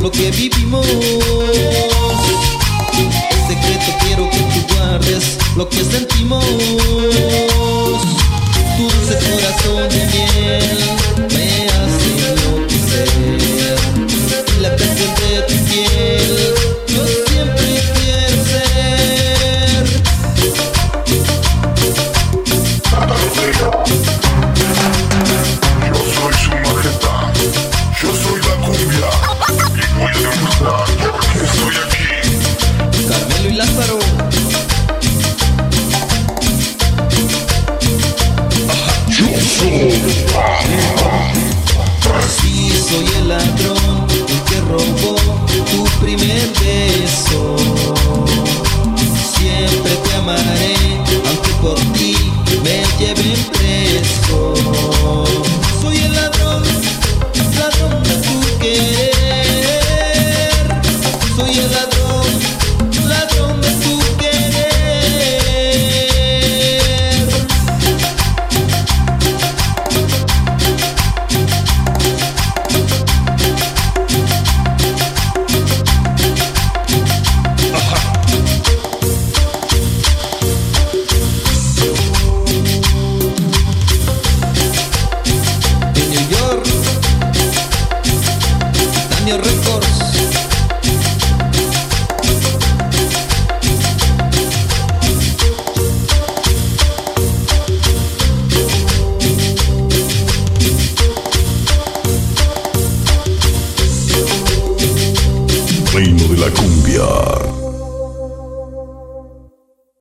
lo que vivimos. En secreto quiero que tú guardes lo que sentimos. Tu dulce corazón de miel me hace York.